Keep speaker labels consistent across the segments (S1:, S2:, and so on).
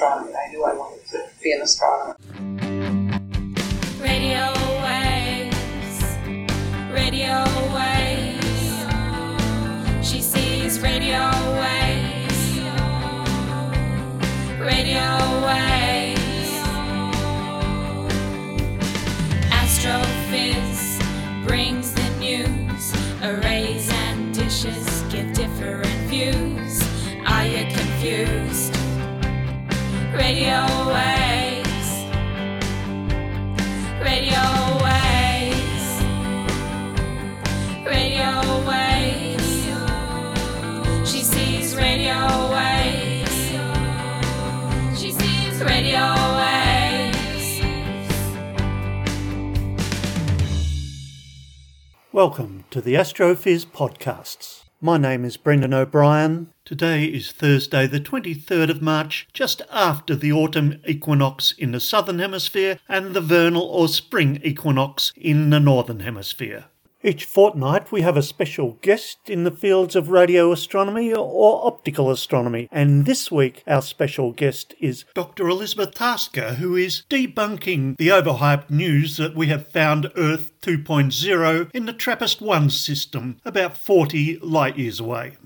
S1: astronomy. I knew I wanted to be an astronomer.
S2: Welcome to the Astrophiz podcasts. My name is Brendan O'Brien. Today is Thursday, the 23rd of March, just after the autumn equinox in the southern hemisphere and the vernal or spring equinox in the northern hemisphere. Each fortnight we have a special guest in the fields of radio astronomy or optical astronomy, and this week our special guest is Dr. Elizabeth Tasker, who is debunking the overhyped news that we have found Earth 2.0 in the TRAPPIST 1 system, about 40 light years away.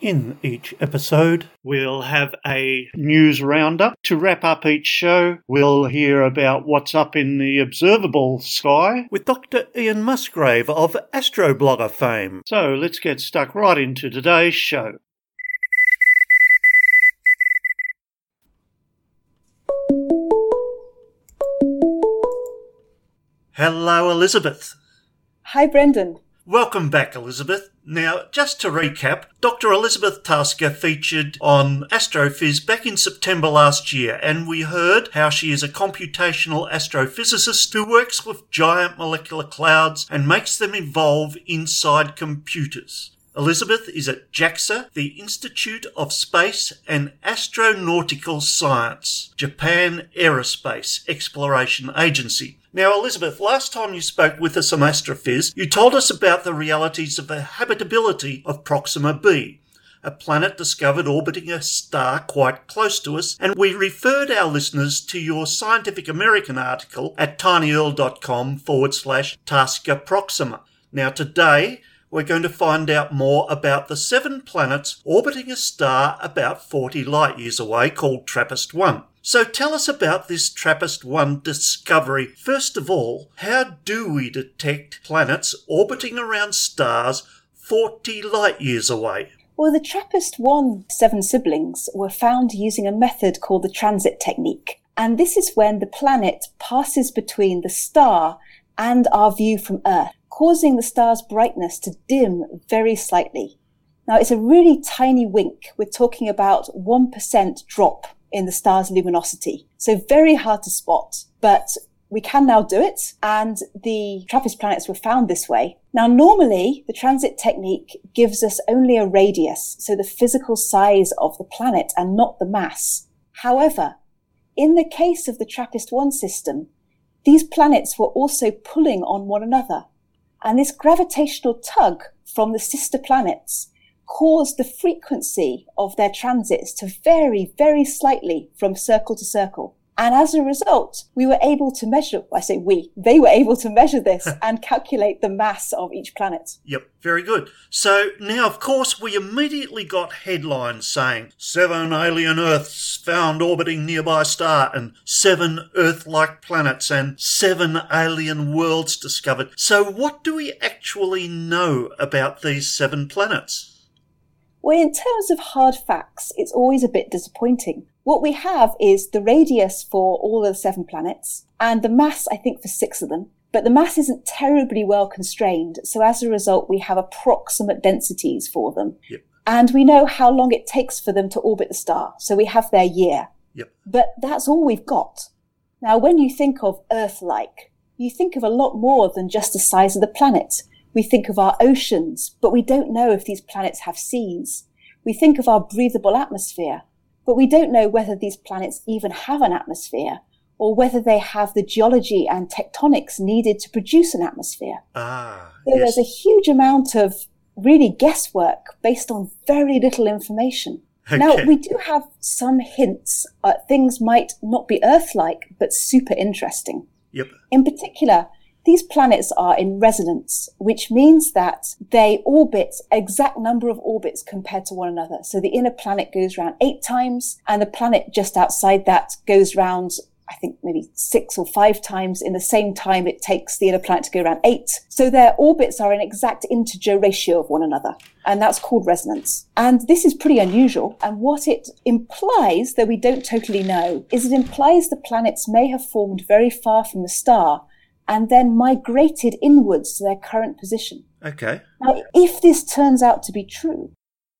S2: In each episode, we'll have a news roundup. To wrap up each show, we'll hear about what's up in the observable sky with Dr. Ian Musgrave of Astroblogger fame. So let's get stuck right into today's show. Hello, Elizabeth.
S3: Hi, Brendan.
S2: Welcome back, Elizabeth. Now, just to recap, Dr. Elizabeth Tasker featured on Astrophiz back in September last year, and we heard how she is a computational astrophysicist who works with giant molecular clouds and makes them evolve inside computers. Elizabeth is at JAXA, the Institute of Space and Astronautical Science, Japan Aerospace Exploration Agency. Now, Elizabeth, last time you spoke with us on Astrophiz, you told us about the realities of the habitability of Proxima b, a planet discovered orbiting a star quite close to us, and we referred our listeners to your Scientific American article at tinyurl.com forward slash Tasker Proxima. Now, today, we're going to find out more about the seven planets orbiting a star about 40 light years away called TRAPPIST 1. So tell us about this TRAPPIST 1 discovery. First of all, how do we detect planets orbiting around stars 40 light years away?
S3: Well, the TRAPPIST 1 seven siblings were found using a method called the transit technique. And this is when the planet passes between the star and our view from Earth, causing the star's brightness to dim very slightly. Now, it's a really tiny wink. We're talking about 1% drop in the star's luminosity. So very hard to spot, but we can now do it. And the TRAPPIST planets were found this way. Now, normally the transit technique gives us only a radius, so the physical size of the planet and not the mass. However, in the case of the TRAPPIST 1 system, these planets were also pulling on one another. And this gravitational tug from the sister planets caused the frequency of their transits to vary very slightly from circle to circle. And as a result, we were able to measure, I say we, they were able to measure this and calculate the mass of each planet.
S2: Yep, very good. So now, of course, we immediately got headlines saying seven alien Earths found orbiting nearby star and seven Earth like planets and seven alien worlds discovered. So, what do we actually know about these seven planets?
S3: Well, in terms of hard facts, it's always a bit disappointing. What we have is the radius for all of the seven planets and the mass, I think, for six of them. But the mass isn't terribly well constrained. So as a result, we have approximate densities for them.
S2: Yep.
S3: And we know how long it takes for them to orbit the star. So we have their year.
S2: Yep.
S3: But that's all we've got. Now, when you think of Earth like, you think of a lot more than just the size of the planet. We think of our oceans, but we don't know if these planets have seas. We think of our breathable atmosphere, but we don't know whether these planets even have an atmosphere or whether they have the geology and tectonics needed to produce an atmosphere.
S2: Ah,
S3: So
S2: yes.
S3: there's a huge amount of really guesswork based on very little information.
S2: Okay.
S3: Now, we do have some hints uh, things might not be Earth like, but super interesting.
S2: Yep.
S3: In particular, these planets are in resonance, which means that they orbit exact number of orbits compared to one another. So the inner planet goes round eight times, and the planet just outside that goes round, I think maybe six or five times in the same time it takes the inner planet to go around eight. So their orbits are an exact integer ratio of one another. And that's called resonance. And this is pretty unusual. And what it implies, though we don't totally know, is it implies the planets may have formed very far from the star and then migrated inwards to their current position.
S2: Okay.
S3: Now, if this turns out to be true,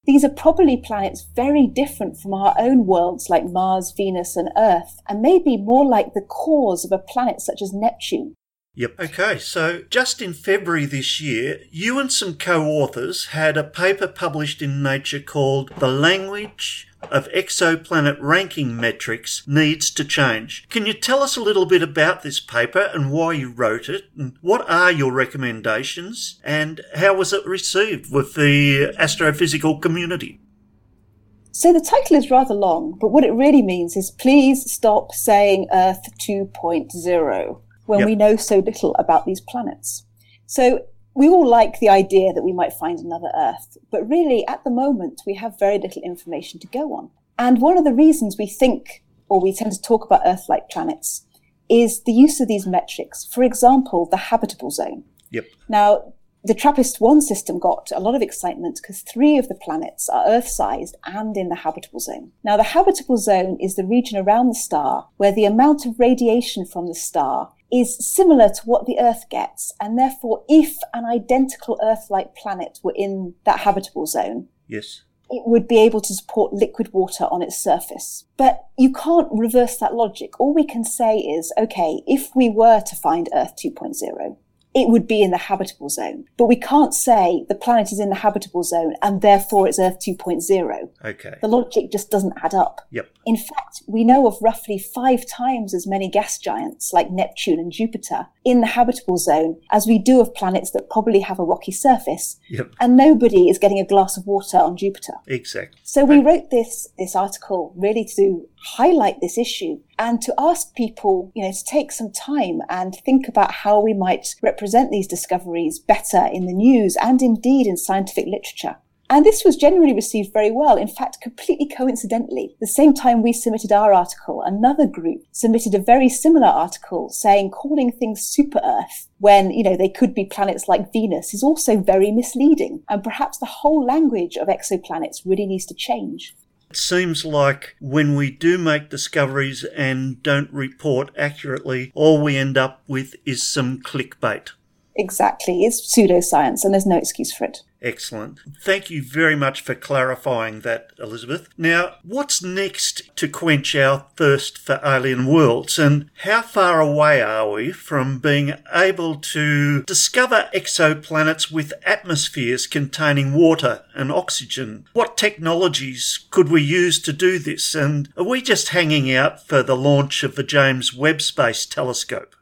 S3: these are probably planets very different from our own worlds like Mars, Venus, and Earth, and maybe more like the cores of a planet such as Neptune.
S2: Yep. Okay, so just in February this year, you and some co authors had a paper published in Nature called The Language of Exoplanet Ranking Metrics Needs to Change. Can you tell us a little bit about this paper and why you wrote it? And what are your recommendations? And how was it received with the astrophysical community?
S3: So the title is rather long, but what it really means is please stop saying Earth 2.0 when
S2: Yep.
S3: we know so little about these planets. So we all like the idea that we might find another Earth, but really at the moment we have very little information to go on. And one of the reasons we think, or we tend to talk about Earth-like planets, is the use of these metrics. For example, the habitable zone.
S2: Yep.
S3: Now, the TRAPPIST 1 system got a lot of excitement because three of the planets are Earth sized and in the habitable zone. Now, the habitable zone is the region around the star where the amount of radiation from the star is similar to what the Earth gets. And therefore, if an identical Earth like planet were in that habitable zone,
S2: Yes.
S3: it would be able to support liquid water on its surface. But you can't reverse that logic. All we can say is, okay, if we were to find Earth 2.0, it would be in the habitable zone. But we can't say the planet is in the habitable zone and therefore it's Earth 2.0.
S2: Okay.
S3: The logic just doesn't add up.
S2: Yep.
S3: In fact, we know of roughly five times as many gas giants like Neptune and Jupiter in the habitable zone as we do of planets that probably have a rocky surface.
S2: Yep.
S3: And nobody is getting a glass of water on Jupiter.
S2: Exactly.
S3: So we wrote this this article really to highlight this issue and to ask people, you know, to take some time and think about how we might represent these discoveries better in the news and indeed in scientific literature. And this was generally received very well. In fact, completely coincidentally, the same time we submitted our article, another group submitted a very similar article saying calling things super Earth when, you know, they could be planets like Venus is also very misleading. And perhaps the whole language of exoplanets really needs to change.
S2: It seems like when we do make discoveries and don't report accurately, all we end up with is some clickbait.
S3: Exactly. It's pseudoscience and there's no excuse for it.
S2: Excellent. Thank you very much for clarifying that, Elizabeth. Now, what's next to quench our thirst for alien worlds, and how far away are we from being able to discover exoplanets with atmospheres containing water and oxygen? What technologies could we use to do this, and are we just hanging out for the launch of the James Webb Space Telescope?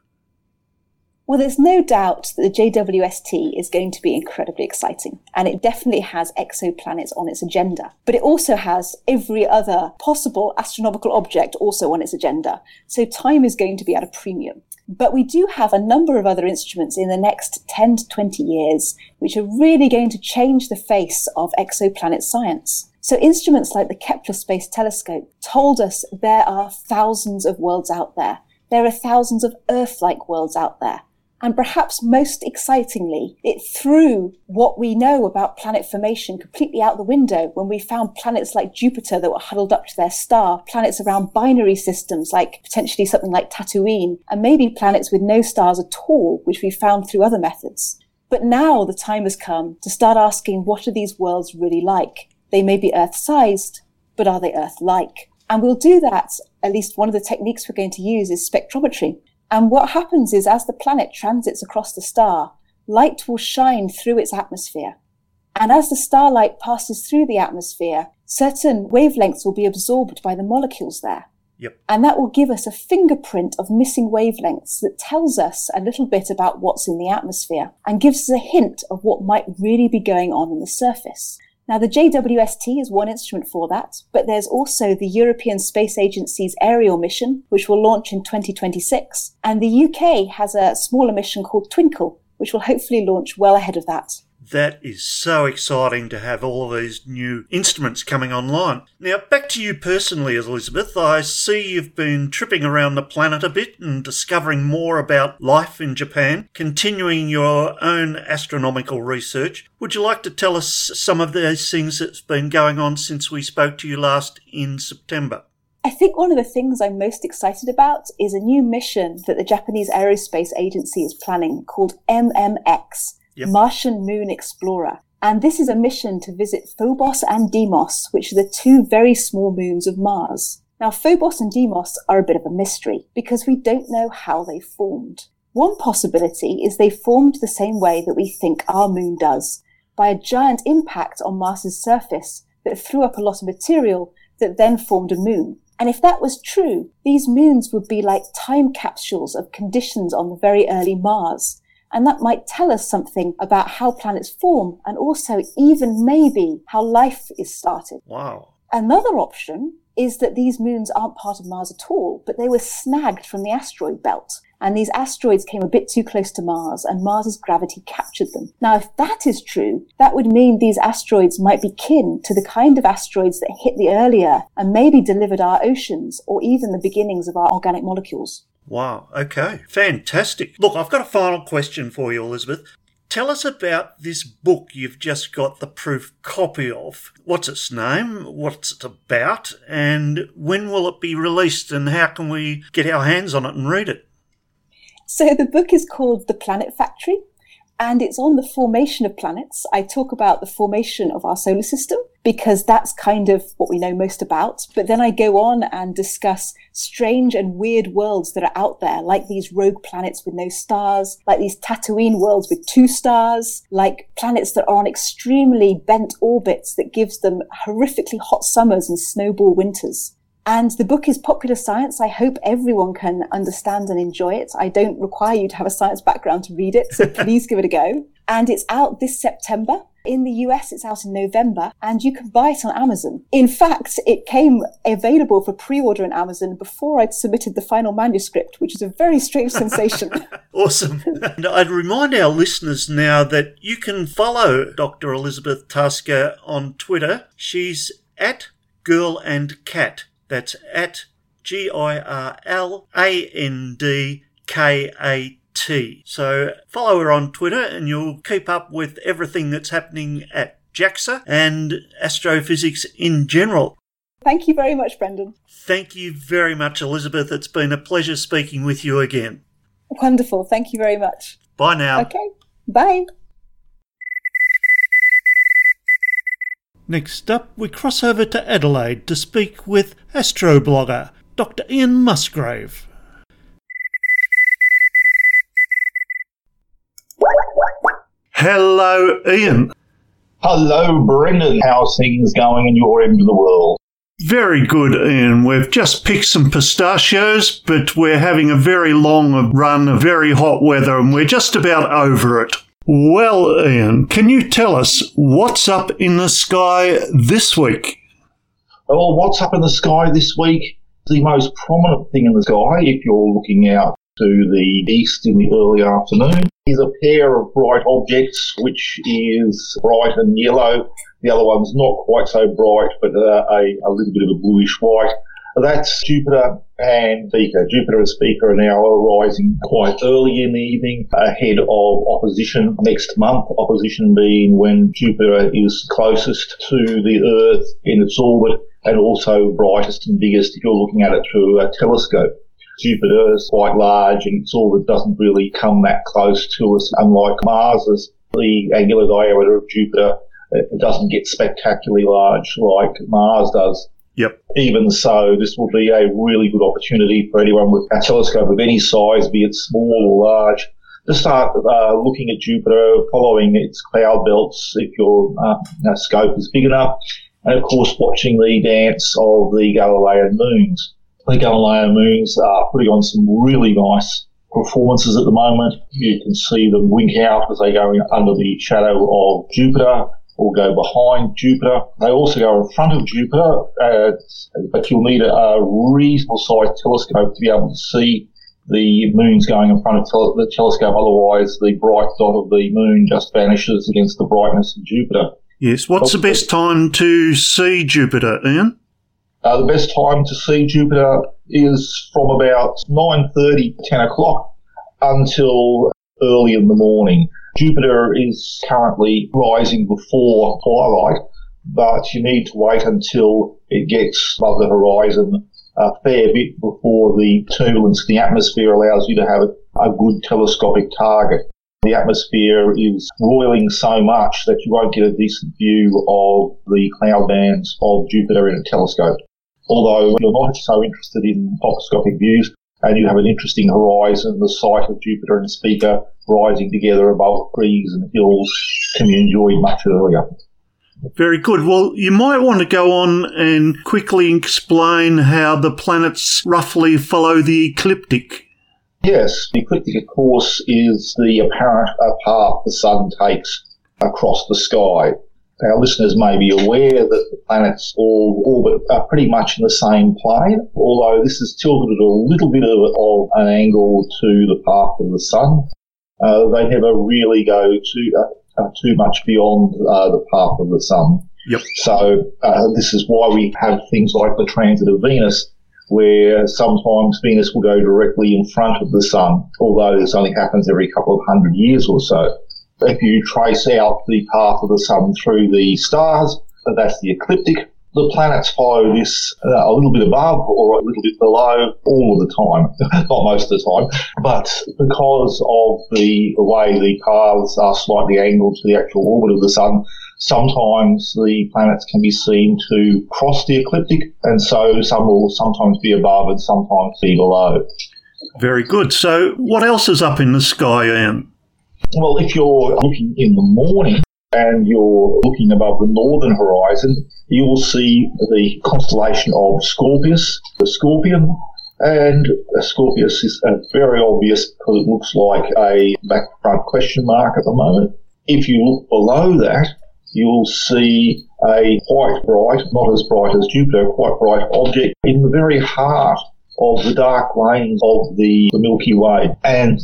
S3: Well, there's no doubt that the JWST is going to be incredibly exciting, and it definitely has exoplanets on its agenda. But it also has every other possible astronomical object also on its agenda. So time is going to be at a premium. But we do have a number of other instruments in the next 10 to 20 years which are really going to change the face of exoplanet science. So instruments like the Kepler Space Telescope told us there are thousands of worlds out there. There are thousands of Earth-like worlds out there. And perhaps most excitingly, it threw what we know about planet formation completely out the window when we found planets like Jupiter that were huddled up to their star, planets around binary systems like potentially something like Tatooine, and maybe planets with no stars at all, which we found through other methods. But now the time has come to start asking what are these worlds really like? They may be Earth sized, but are they Earth like? And we'll do that. At least one of the techniques we're going to use is spectrometry. And what happens is as the planet transits across the star, light will shine through its atmosphere. And as the starlight passes through the atmosphere, certain wavelengths will be absorbed by the molecules there.
S2: Yep.
S3: And that will give us a fingerprint of missing wavelengths that tells us a little bit about what's in the atmosphere and gives us a hint of what might really be going on in the surface. Now, the JWST is one instrument for that, but there's also the European Space Agency's ARIEL mission, which will launch in 2026. And the UK has a smaller mission called Twinkle, which will hopefully launch well ahead of that.
S2: That is so exciting to have all of these new instruments coming online. Now, back to you personally, Elizabeth. I see you've been tripping around the planet a bit and discovering more about life in Japan, continuing your own astronomical research. Would you like to tell us some of those things that's been going on since we spoke to you last in September?
S3: I think one of the things I'm most excited about is a new mission that the Japanese Aerospace Agency is planning called MMX,
S2: Yep.
S3: Martian Moon Explorer. And this is a mission to visit Phobos and Deimos, which are the two very small moons of Mars. Now, Phobos and Deimos are a bit of a mystery because we don't know how they formed. One possibility is they formed the same way that we think our moon does, by a giant impact on Mars's surface that threw up a lot of material that then formed a moon. And if that was true, these moons would be like time capsules of conditions on the very early Mars. And that might tell us something about how planets form and also even maybe how life is started.
S2: Wow.
S3: Another option is that these moons aren't part of Mars at all, but they were snagged from the asteroid belt. And these asteroids came a bit too close to Mars and Mars's gravity captured them. Now, if that is true, that would mean these asteroids might be kin to the kind of asteroids that hit the earlier and maybe delivered our oceans or even the beginnings of our organic molecules.
S2: Wow. Okay. Fantastic. Look, I've got a final question for you, Elizabeth. Tell us about this book you've just got the proof copy of. What's its name? What's it about? And when will it be released? And how can we get our hands on it and read it?
S3: So the book is called The Planet Factory and it's on the formation of planets. I talk about the formation of our solar system because that's kind of what we know most about. But then I go on and discuss strange and weird worlds that are out there, like these rogue planets with no stars, like these Tatooine worlds with two stars, like planets that are on extremely bent orbits that gives them horrifically hot summers and snowball winters. And the book is popular science. I hope everyone can understand and enjoy it. I don't require you to have a science background to read it, so please give it a go. And it's out this September. In the US, it's out in November, and you can buy it on Amazon. In fact, it came available for pre-order on Amazon before I'd submitted the final manuscript, which is a very strange sensation.
S2: Awesome. and I'd remind our listeners now that you can follow Dr. Elizabeth Tasker on Twitter. She's at Girl and Cat. That's at G I R L A N D K A T. So follow her on Twitter and you'll keep up with everything that's happening at JAXA and astrophysics in general.
S3: Thank you very much, Brendan.
S2: Thank you very much, Elizabeth. It's been a pleasure speaking with you again.
S3: Wonderful. Thank you very much.
S2: Bye now.
S3: Okay. Bye.
S2: Next up, we cross over to Adelaide to speak with astroblogger Dr. Ian Musgrave. Hello, Ian.
S4: Hello, Brendan. How's things going in your end of the world?
S2: Very good, Ian. We've just picked some pistachios, but we're having a very long run of very hot weather and we're just about over it. Well, Ian, can you tell us what's up in the sky this week?
S4: Well, what's up in the sky this week? The most prominent thing in the sky, if you're looking out to the east in the early afternoon, is a pair of bright objects, which is bright and yellow. The other one's not quite so bright, but uh, a, a little bit of a bluish white. That's Jupiter and Spica. Jupiter and Spica are now arising quite early in the evening ahead of opposition next month. Opposition being when Jupiter is closest to the Earth in its orbit and also brightest and biggest if you're looking at it through a telescope. Jupiter is quite large and its orbit doesn't really come that close to us, unlike Mars's. The angular diameter of Jupiter it doesn't get spectacularly large like Mars does.
S2: Yep.
S4: Even so, this will be a really good opportunity for anyone with a telescope of any size, be it small or large, to start uh, looking at Jupiter, following its cloud belts if your uh, scope is big enough, and of course watching the dance of the Galilean moons. The Galilean moons are putting on some really nice performances at the moment. You can see them wink out as they go under the shadow of Jupiter or go behind Jupiter. They also go in front of Jupiter, uh, but you'll need a, a reasonable sized telescope to be able to see the moon's going in front of the telescope. Otherwise, the bright dot of the moon just vanishes against the brightness of Jupiter.
S2: Yes. What's the best time to see Jupiter, Ian?
S4: Uh, the best time to see Jupiter is from about 9.30 to 10 o'clock until early in the morning. Jupiter is currently rising before twilight, but you need to wait until it gets above the horizon a fair bit before the turbulence in the atmosphere allows you to have a good telescopic target. The atmosphere is roiling so much that you won't get a decent view of the cloud bands of Jupiter in a telescope. Although you're not so interested in microscopic views, and you have an interesting horizon, the sight of Jupiter and Spica rising together above trees and hills can be enjoyed much earlier.
S2: Very good. Well, you might want to go on and quickly explain how the planets roughly follow the ecliptic.
S4: Yes, the ecliptic, of course, is the apparent path the sun takes across the sky. Our listeners may be aware that the planets all orbit are pretty much in the same plane, although this is tilted at a little bit of, of an angle to the path of the sun. Uh, they never really go too uh, uh, too much beyond uh, the path of the sun.
S2: Yep.
S4: So uh, this is why we have things like the transit of Venus, where sometimes Venus will go directly in front of the sun, although this only happens every couple of hundred years or so. If you trace out the path of the sun through the stars, that's the ecliptic. The planets follow this uh, a little bit above or a little bit below all of the time, not most of the time. But because of the, the way the paths are slightly angled to the actual orbit of the sun, sometimes the planets can be seen to cross the ecliptic, and so some will sometimes be above and sometimes be below.
S2: Very good. So, what else is up in the sky, Ian?
S4: Well, if you're looking in the morning and you're looking above the northern horizon, you will see the constellation of Scorpius, the scorpion. And Scorpius is very obvious because it looks like a back front question mark at the moment. If you look below that, you'll see a quite bright, not as bright as Jupiter, quite bright object in the very heart of the dark lanes of the, the Milky Way. And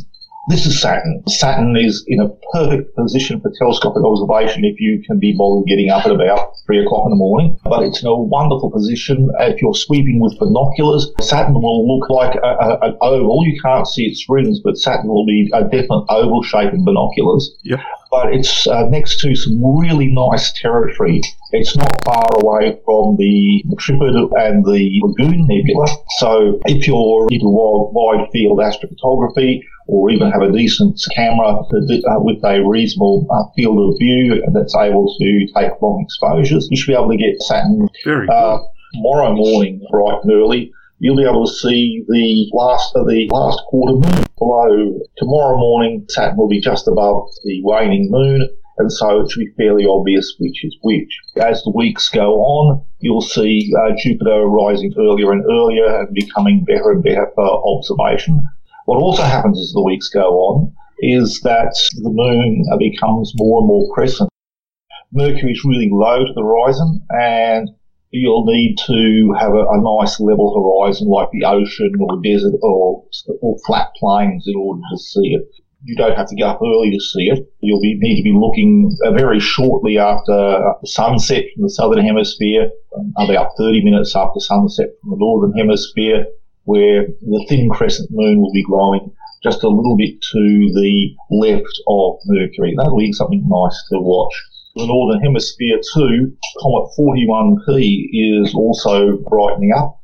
S4: this is Saturn. Saturn is in a perfect position for telescopic observation if you can be bothered getting up at about three o'clock in the morning. But it's in a wonderful position if you're sweeping with binoculars. Saturn will look like a, a, an oval. You can't see its rings, but Saturn will be a definite oval shape in binoculars.
S2: Yep.
S4: But it's uh, next to some really nice territory. It's not far away from the Trifid and the Lagoon Nebula. So if you're into wide, wide field astrophotography, or even have a decent camera uh, with a reasonable uh, field of view that's able to take long exposures, you should be able to get Saturn
S2: Very
S4: uh, tomorrow morning, bright and early. You'll be able to see the last of the last quarter moon below. Tomorrow morning, Saturn will be just above the waning moon, and so it should be fairly obvious which is which. As the weeks go on, you'll see uh, Jupiter rising earlier and earlier and becoming better and better for observation. What also happens as the weeks go on is that the moon becomes more and more crescent. Mercury is really low to the horizon and you'll need to have a, a nice level horizon like the ocean or desert or, or flat plains in order to see it. You don't have to get up early to see it. You'll be, need to be looking uh, very shortly after sunset from the southern hemisphere, um, about 30 minutes after sunset from the northern hemisphere, where the thin crescent moon will be glowing just a little bit to the left of Mercury. That'll be something nice to watch. The northern hemisphere too, comet 41P is also brightening up.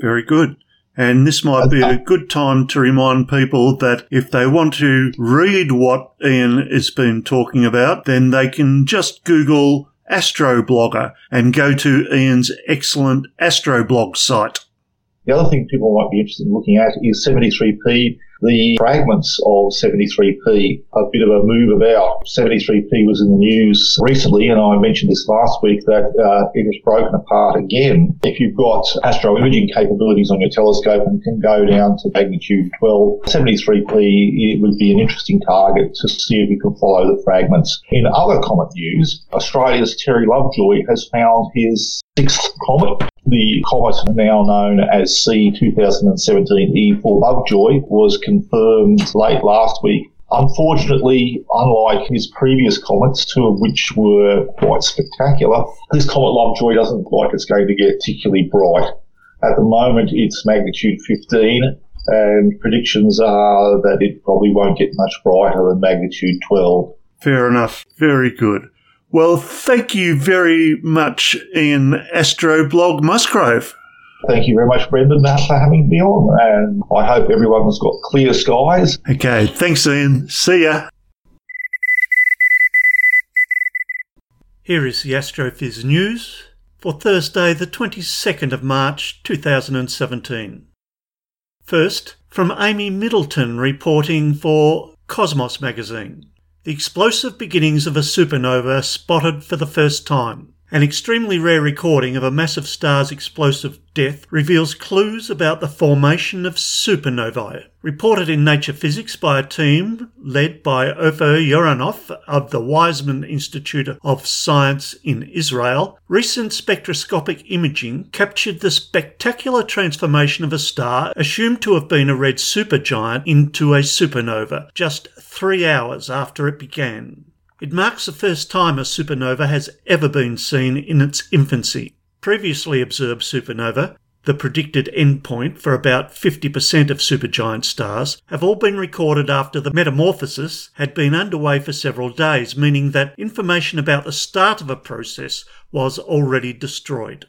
S2: Very good. And this might be a good time to remind people that if they want to read what Ian has been talking about, then they can just Google Astroblogger and go to Ian's excellent Astroblog site.
S4: The other thing people might be interested in looking at is 73P. The fragments of 73P, a bit of a move about. 73P was in the news recently, and I mentioned this last week that uh, it has broken apart again. If you've got astro imaging capabilities on your telescope and can go down to magnitude 12, 73P it would be an interesting target to see if you can follow the fragments. In other comet news, Australia's Terry Lovejoy has found his sixth comet. The comet, now known as C 2017 E4 Lovejoy, was confirmed late last week. Unfortunately, unlike his previous comets, two of which were quite spectacular, this comet Lovejoy doesn't look like it's going to get particularly bright. At the moment, it's magnitude 15, and predictions are that it probably won't get much brighter than magnitude 12.
S2: Fair enough. Very good. Well, thank you very much, Ian Astroblog Musgrave.
S4: Thank you very much, Brendan, uh, for having me on, and I hope everyone's got clear skies.
S2: Okay, thanks, Ian. See ya. Here is the Astrophiz news for Thursday, the 22nd of March 2017. First, from Amy Middleton reporting for Cosmos magazine. The explosive beginnings of a supernova spotted for the first time. An extremely rare recording of a massive star's explosive death reveals clues about the formation of supernovae. Reported in Nature Physics by a team led by Ofer Yoranov of the Weizmann Institute of Science in Israel, recent spectroscopic imaging captured the spectacular transformation of a star assumed to have been a red supergiant into a supernova just three hours after it began. It marks the first time a supernova has ever been seen in its infancy. Previously observed supernova, the predicted endpoint for about 50% of supergiant stars, have all been recorded after the metamorphosis had been underway for several days, meaning that information about the start of a process was already destroyed.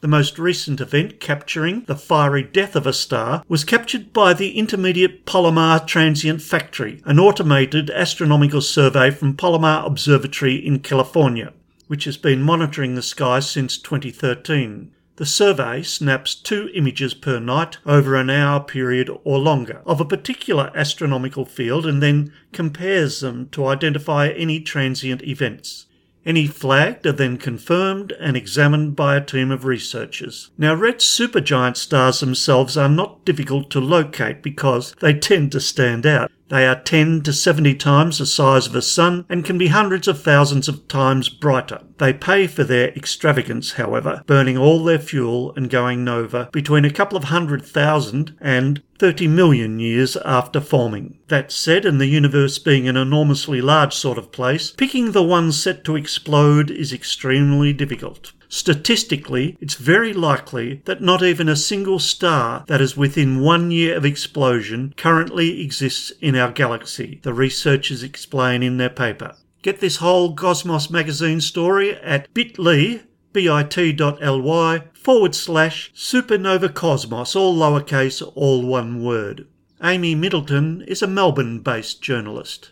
S2: The most recent event capturing the fiery death of a star was captured by the Intermediate Palomar Transient Factory, an automated astronomical survey from Palomar Observatory in California, which has been monitoring the sky since 2013. The survey snaps two images per night over an hour period or longer of a particular astronomical field and then compares them to identify any transient events. Any flagged are then confirmed and examined by a team of researchers. Now, red supergiant stars themselves are not difficult to locate because they tend to stand out. They are 10 to 70 times the size of a sun and can be hundreds of thousands of times brighter. They pay for their extravagance, however, burning all their fuel and going nova between a couple of hundred thousand and 30 million years after forming. That said, and the universe being an enormously large sort of place, picking the one set to explode is extremely difficult. Statistically, it's very likely that not even a single star that is within one year of explosion currently exists in our galaxy, the researchers explain in their paper. Get this whole Cosmos magazine story at bit.ly, bit.ly forward slash supernova cosmos, all lowercase, all one word. Amy Middleton is a Melbourne based journalist.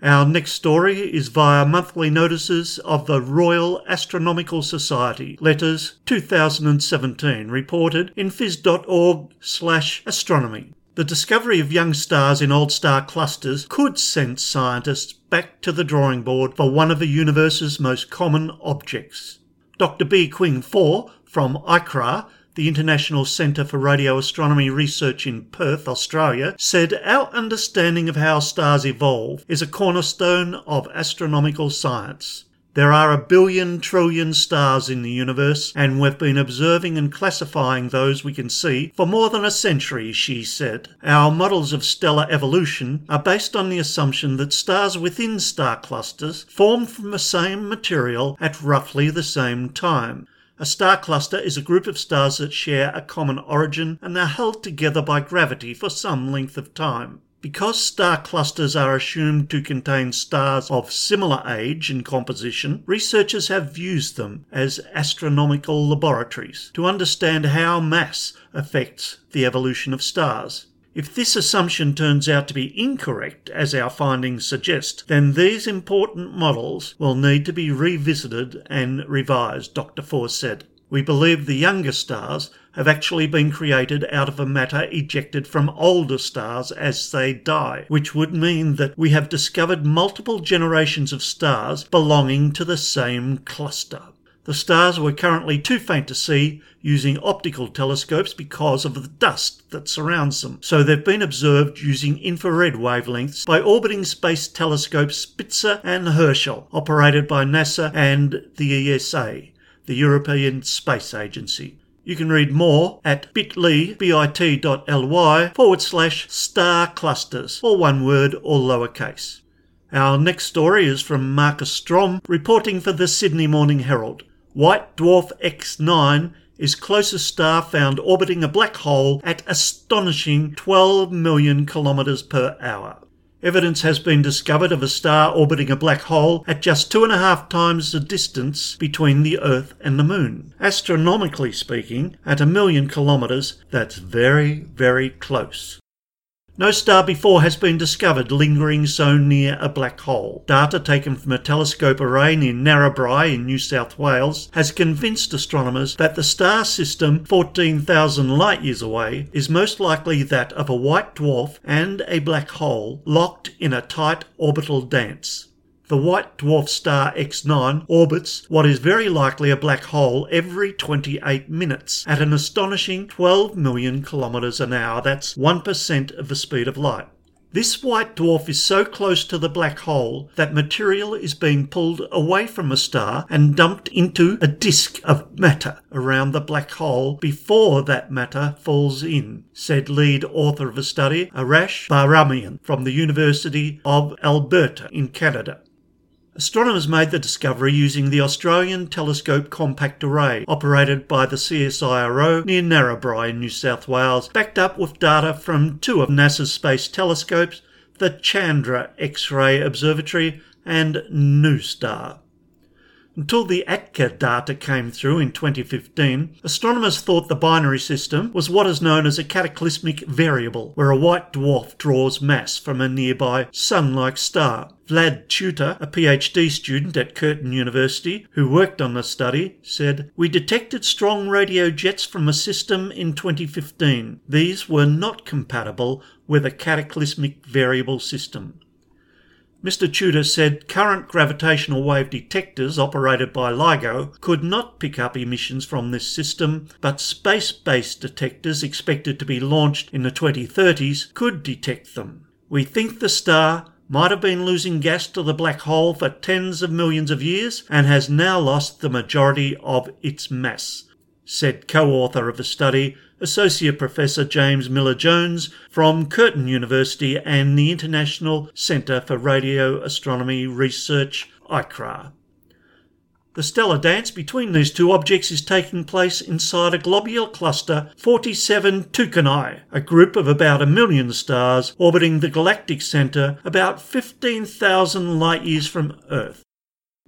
S2: Our next story is via monthly notices of the Royal Astronomical Society, letters 2017, reported in phys.org slash astronomy. The discovery of young stars in old star clusters could send scientists back to the drawing board for one of the universe's most common objects. Dr. Bi-Qing For from ICRAR the International Centre for Radio Astronomy Research in Perth, Australia, said our understanding of how stars evolve is a cornerstone of astronomical science. There are a billion trillion stars in the universe, and we've been observing and classifying those we can see for more than a century, she said. Our models of stellar evolution are based on the assumption that stars within star clusters formed from the same material at roughly the same time. A star cluster is a group of stars that share a common origin and are held together by gravity for some length of time. Because star clusters are assumed to contain stars of similar age and composition, researchers have used them as astronomical laboratories to understand how mass affects the evolution of stars. If this assumption turns out to be incorrect, as our findings suggest, then these important models will need to be revisited and revised, Dr. Force said. We believe the younger stars have actually been created out of a matter ejected from older stars as they die, which would mean that we have discovered multiple generations of stars belonging to the same cluster. The stars were currently too faint to see using optical telescopes because of the dust that surrounds them, so they've been observed using infrared wavelengths by orbiting space telescopes Spitzer and Herschel, operated by NASA and the ESA, the European Space Agency. You can read more at bit.ly, bit.ly forward slash star clusters, or one word, all lowercase. Our next story is from Marcus Strom, reporting for the Sydney Morning Herald. White Dwarf X9 is closest star found orbiting a black hole at astonishing 12 million kilometres per hour. Evidence has been discovered of a star orbiting a black hole at just two and a half times the distance between the Earth and the Moon. Astronomically speaking, at a million kilometres, that's very, very close. No star before has been discovered lingering so near a black hole. Data taken from a telescope array near Narrabri in New South Wales has convinced astronomers that the star system 14,000 light years away is most likely that of a white dwarf and a black hole locked in a tight orbital dance. The white dwarf star X9 orbits what is very likely a black hole every 28 minutes at an astonishing 12 million kilometres an hour. That's 1% of the speed of light. This white dwarf is so close to the black hole that material is being pulled away from a star and dumped into a disk of matter around the black hole before that matter falls in, said lead author of the study, Arash Bahramian from the University of Alberta in Canada. Astronomers made the discovery using the Australian Telescope Compact Array, operated by the CSIRO near Narrabri in New South Wales, backed up with data from two of NASA's space telescopes, the Chandra X-ray Observatory and NuSTAR. Until the ATCA data came through in 2015, astronomers thought the binary system was what is known as a cataclysmic variable, where a white dwarf draws mass from a nearby sun like star. Vlad Tudor, a PhD student at Curtin University who worked on the study, said, We detected strong radio jets from a system in 2015. These were not compatible with a cataclysmic variable system. Mr. Tudor said current gravitational wave detectors operated by LIGO could not pick up emissions from this system, but space based detectors expected to be launched in the 2030s could detect them. We think the star might have been losing gas to the black hole for tens of millions of years and has now lost the majority of its mass, said co author of the study, Associate Professor James Miller Jones from Curtin University and the International Centre for Radio Astronomy Research, ICRAR. The stellar dance between these two objects is taking place inside a globular cluster 47 Tucanae, a group of about a million stars orbiting the galactic centre about 15,000 light years from Earth.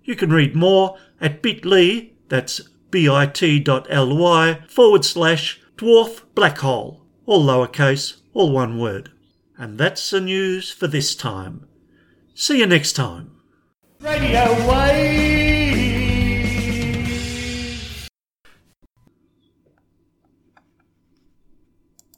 S2: You can read more at bit.ly, that's bit.ly forward slash dwarf black hole, all lowercase, all one word. And that's the news for this time. See you next time.
S5: Radio Wave!